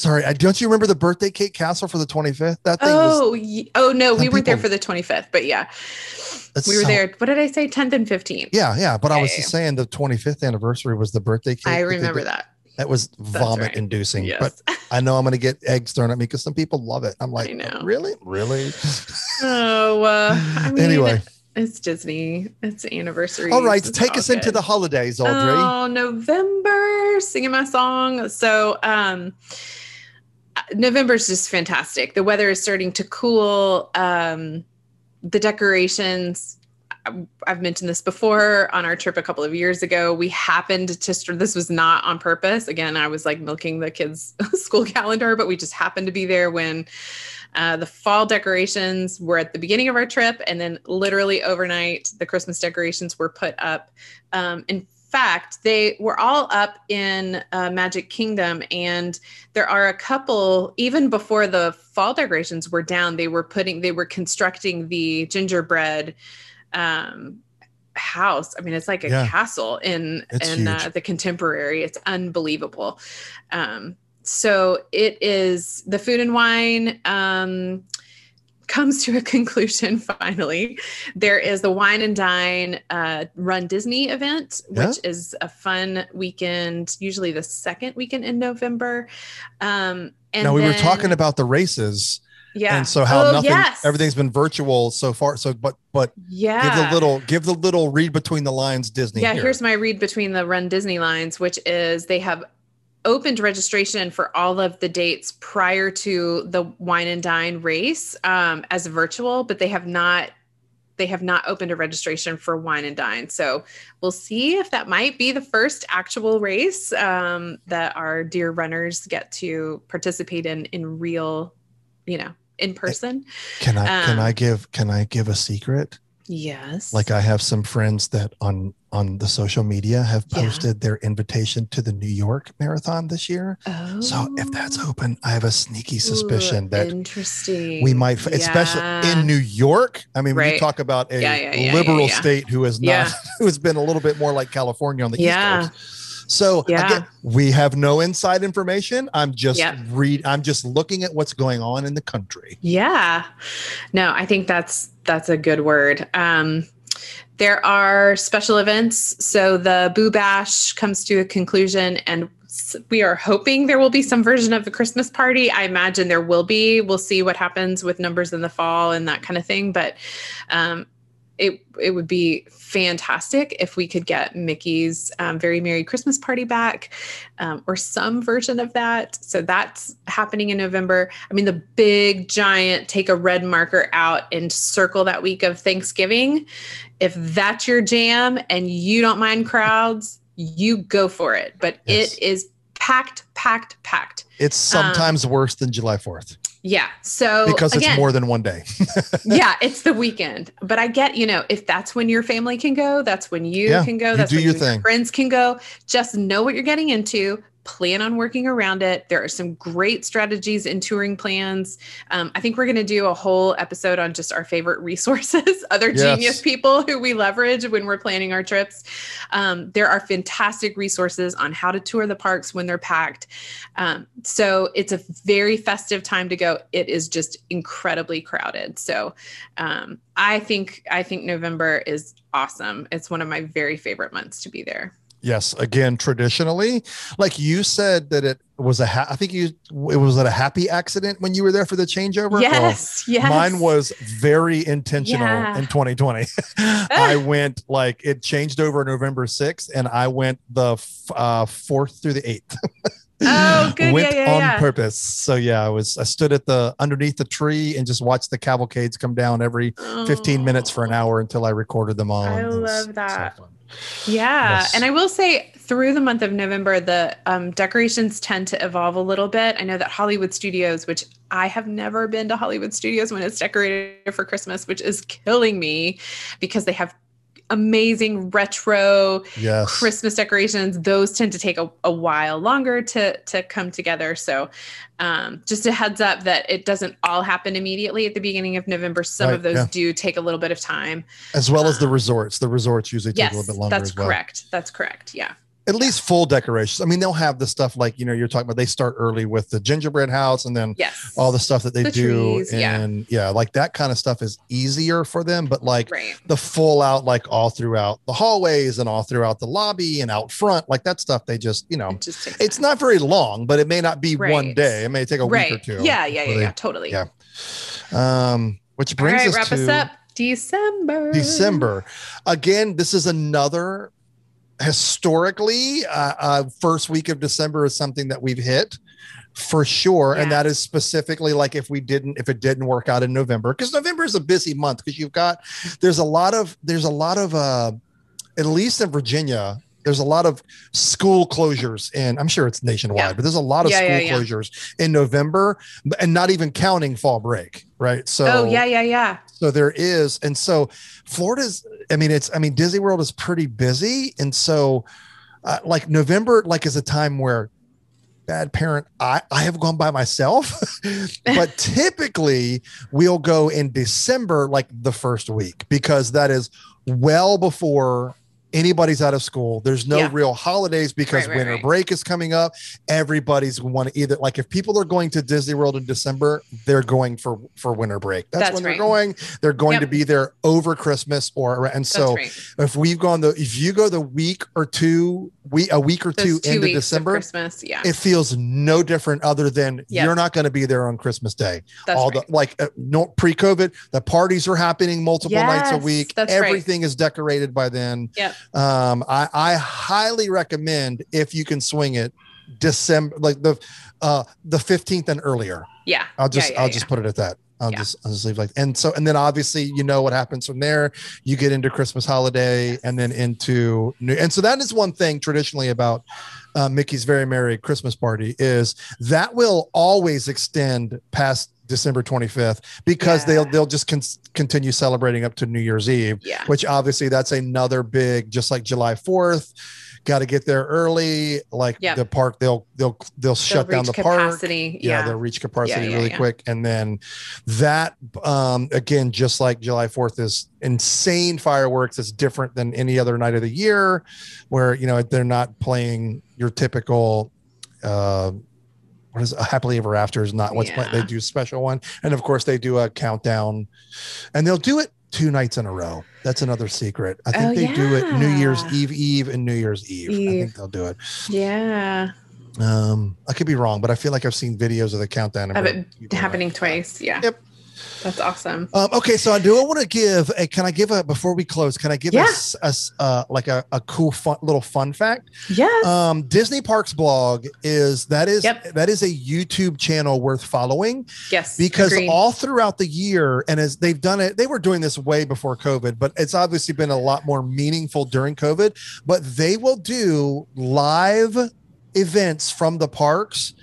sorry I, don't you remember the birthday cake castle for the 25th that thing was oh, oh no, we Some weren't there for the 25th, but yeah, it's we were so- there. What did I say? 10th and 15th. yeah yeah but i was just saying the 25th anniversary was the birthday cake I remember that. that was vomit right. inducing Yes. but *laughs* I know I'm going to get eggs thrown at me because some people love it. I'm like, I know. really, really. oh, uh, I mean, anyway, it's Disney. It's anniversary. all right, take us into the holidays, Audrey. Oh, November, singing my song. So, um, November is just fantastic. The weather is starting to cool. Um, the decorations. I've mentioned this before on our trip a couple of years ago. We happened to, this was not on purpose. Again, I was like milking the kids' *laughs* school calendar, but we just happened to be there when uh, the fall decorations were at the beginning of our trip. And then literally overnight, the Christmas decorations were put up. Um, in fact, they were all up in uh, Magic Kingdom, and there are a couple, even before the fall decorations were down, they were putting, they were constructing the gingerbread um house. I mean it's like a Yeah. castle in It's in uh, the contemporary. It's unbelievable. Um so it is the food and wine um comes to a *laughs* conclusion finally there is the wine and dine uh, run disney event which Yeah. is a fun weekend usually the second weekend in november um and now we were talking about the races, yeah and so how Oh, nothing, yes. everything's been virtual so far. So, but but yeah give the little, give the little read between the lines, Disney. Yeah, here. here's my read between the Run Disney lines, which is they have opened registration for all of the dates prior to the wine and dine race um, as virtual, but they have not they have not opened a registration for wine and dine. So we'll see if that might be the first actual race um, that our dear runners get to participate in in real, you know, in person. Can I can um, I give can I give a secret? Yes. Like I have some friends that on on the social media have Yeah. posted their invitation to the New York Marathon this year. oh. So if that's oh. open, I have a sneaky suspicion Ooh, that interesting. we might, f especially in New York. I mean, Right. talk about a Yeah, yeah, yeah, liberal yeah, yeah. state who has not, *laughs* Yeah. who has been a little bit more like California on the Yeah. East Coast. So Yeah. again, we have no inside information. I'm just Yep. read. I'm just looking at what's going on in the country. Yeah. No, I think that's that's a good word. Um there are special events. So the Boo Bash comes to a conclusion and we are hoping there will be some version of the Christmas party. I imagine there will be. We'll see what happens with numbers in the fall and that kind of thing. But um, it it would be fantastic if we could get Mickey's um, Very Merry Christmas Party back, um, or some version of that. So that's happening in November. I mean, the big giant take a red marker out and circle that week of Thanksgiving. If that's your jam and you don't mind crowds, you go for it. But Yes. it is packed, packed, packed. It's sometimes worse than July 4th Yeah. So because it's more than one day. *laughs* yeah, it's the weekend. But I get, you know, if that's when your family can go, that's when you Yeah, can go. you That's do when your your thing. friends can go. Just know what you're getting into. Plan on working around it. There are some great strategies in touring plans. Um, I think we're going to do a whole episode on just our favorite resources, *laughs* other Yes. genius people who we leverage when we're planning our trips. Um, there are fantastic resources on how to tour the parks when they're packed. Um, so it's a very festive time to go. It is just incredibly crowded. So um, I think I think November is awesome. It's one of my very favorite months to be there. Yes, again, traditionally, like you said that it was a ha- I think you it was it a happy accident when you were there for the changeover. Well, Yes, yes. Mine was very intentional Yeah. in 2020. *laughs* I went like it changed over November 6th and I went the f- uh, 4th through the 8th. Oh, *laughs* good. went yeah, yeah, on yeah. purpose. So yeah, I was I stood at the underneath the tree and just watched the cavalcades come down every 15 minutes for an Oh. hour until I recorded them all. I love that. fun. Yeah. Yes. And I will say through the month of November, the um, decorations tend to evolve a little bit. I know that Hollywood Studios, which I have never been to Hollywood Studios when it's decorated for Christmas, which is killing me because they have amazing retro Yes. Christmas decorations. Those tend to take a, a while longer to to come together. So um, just a heads up that it doesn't all happen immediately at the beginning of November. Some Right, of those yeah. do take a little bit of time. as well as the Um, resorts. The resorts usually take yes, a little bit longer that's as well. correct. That's correct. Yeah. At least full decorations. I mean, they'll have the stuff like you know you're talking about. They start early with the gingerbread house, and then Yes. all the stuff that they The do, trees, and yeah. like that kind of stuff is easier for them. But like right. the full out, like all throughout the hallways and all throughout the lobby and out front, like that stuff, they just you know, It just it's time. not very long, but it may not be one day. It may take a right. week or two. Yeah. Yeah. Yeah. they- Yeah. Totally. yeah. Um, which brings right. us Wrap to us up. December. December. Again, this is another historically uh, uh, first week of December is something that we've hit for sure, and that is specifically like if we didn't if it didn't work out in November because November is a busy month because you've got there's a lot of there's a lot of uh, at least in Virginia. There's a lot of school closures, and I'm sure it's nationwide, Yeah. but there's a lot of Yeah, school yeah, closures in November, and not even counting fall break, right? So, oh yeah. Yeah. Yeah. so there is, and so Florida's. I mean, it's. I mean, Disney World is pretty busy, and so uh, like November, like is a time where bad parent. I I have gone by myself, *laughs* but *laughs* typically we'll go in December, like the first week, because that is well before anybody's out of school. There's no Yeah. real holidays because Right, right, winter right. break is coming up. Everybody's want to either like if people are going to Disney World in December, they're going for for winter break. That's, That's when they're going. They're going Yep. to be there over Christmas or and so if we've gone the if you go the week or two we a week or two Those two into December, Christmas. Yeah. it feels no different other than Yep. you're not going to be there on Christmas Day. That's All the like uh, no pre-COVID, the parties are happening multiple nights a week. that's right. Everything is decorated by then. Yep. Um, I, I highly recommend if you can swing it December like the uh the 15th and earlier. yeah. I'll just yeah, yeah, I'll yeah. just put it at that. I'll just I'll just leave like and so and then obviously you know what happens from there. You get into Christmas holiday and then into new and so that is one thing traditionally about uh, Mickey's Very Merry Christmas Party is that will always extend past December 25th because they'll they'll just con- continue celebrating up to New Year's Eve, Yeah. which obviously that's another big just like July 4th. Got to get there early. Like Yep. the park, they'll they'll they'll shut They'll down the reach park yeah, Yeah. they'll reach capacity yeah, really yeah. quick and then that um again just like july 4th is insane fireworks it's different than any other night of the year where you know they're not playing your typical uh what is it? happily ever after is not what's playing. they do a special one and of course they do a countdown and they'll do it two nights in a row that's another secret i think Oh, they do it new year's eve eve and new year's eve, i think they'll do it yeah. um i could be wrong but i feel like i've seen videos of the countdown Of it happening like, twice. Yeah. Yep. That's awesome. Um, okay, so I do. I want to give. A, can I give a before we close? Can I give Yeah. us us uh, like a, a cool fun little fun fact? Yes. Um, Disney Parks blog is that is Yep. that is a YouTube channel worth following yes. because agreed. all throughout the year and as they've done it, they were doing this way before COVID, but it's obviously been a lot more meaningful during COVID. But they will do live events from the parks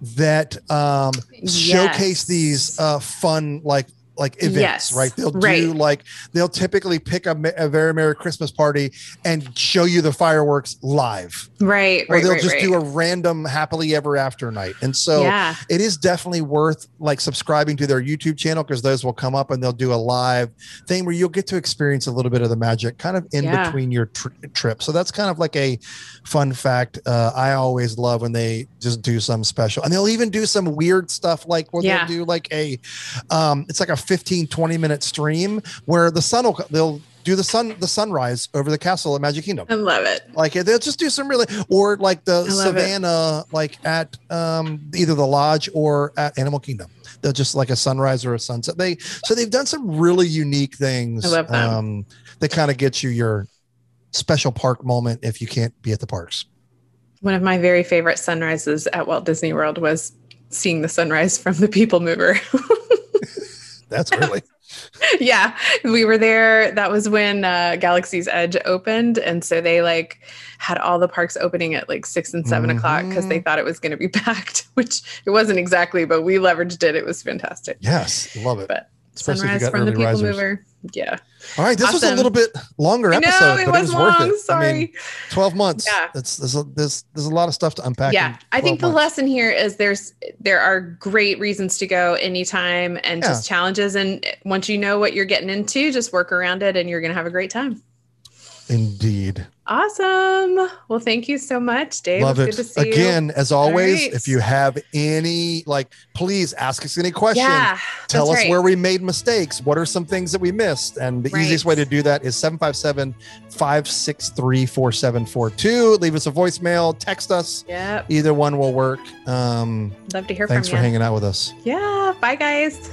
that um, showcase these uh, fun like like events, Yes, right? They'll right. do like they'll typically pick a, a very merry Christmas party and show you the fireworks live, Right. or Right. they'll right, just do a random happily ever after night. And so yeah. it is definitely worth like subscribing to their YouTube channel because those will come up and they'll do a live thing where you'll get to experience a little bit of the magic kind of in Yeah. between your tr- trip. So that's kind of like a fun fact. Uh, I always love when they just do some special and they'll even do some weird stuff like where Yeah. they'll do like a, um, it's like a 15, 20 minute stream where the sun will, they'll do the sun, the sunrise over the castle at Magic Kingdom. I love it. Like they'll just do some really, or like the love it. savannah, like at um, either the lodge or at Animal Kingdom. They'll just like a sunrise or a sunset. They so they've done some really unique things. I love them. Um, that kind of get you your special park moment if you can't be at the parks. One of my very favorite sunrises at Walt Disney World was seeing the sunrise from the People Mover. *laughs* That's *laughs* really yeah, we were there. That was when uh, Galaxy's Edge opened, and so they like had all the parks opening at like six and 7 o'clock because they thought it was going to be *laughs* packed, which it wasn't exactly, but we leveraged it. It was fantastic. yes, love it. But Especially Sunrise from the People risers. Mover. Yeah, All right, this was a little bit longer episode, know it but was, it was long. worth it. Sorry. I mean, twelve months. Yeah. That's there's a, there's there's a lot of stuff to unpack. yeah i think 12 the months. lesson here is there's there are great reasons to go anytime and Yeah. just challenges and once you know what you're getting into just work around it and you're gonna have a great time Indeed. Awesome well thank you so much dave Love it. good to see Again, as always, right. if you have any, like, please ask us any you questions. yeah Tell us right. where we made mistakes. What are some things that we missed? And the easiest way to do that is 757 563 4742. Leave us a voicemail, text us. yep Either one will work. Um, love to hear thanks from Thanks for you hanging out with us. yeah bye guys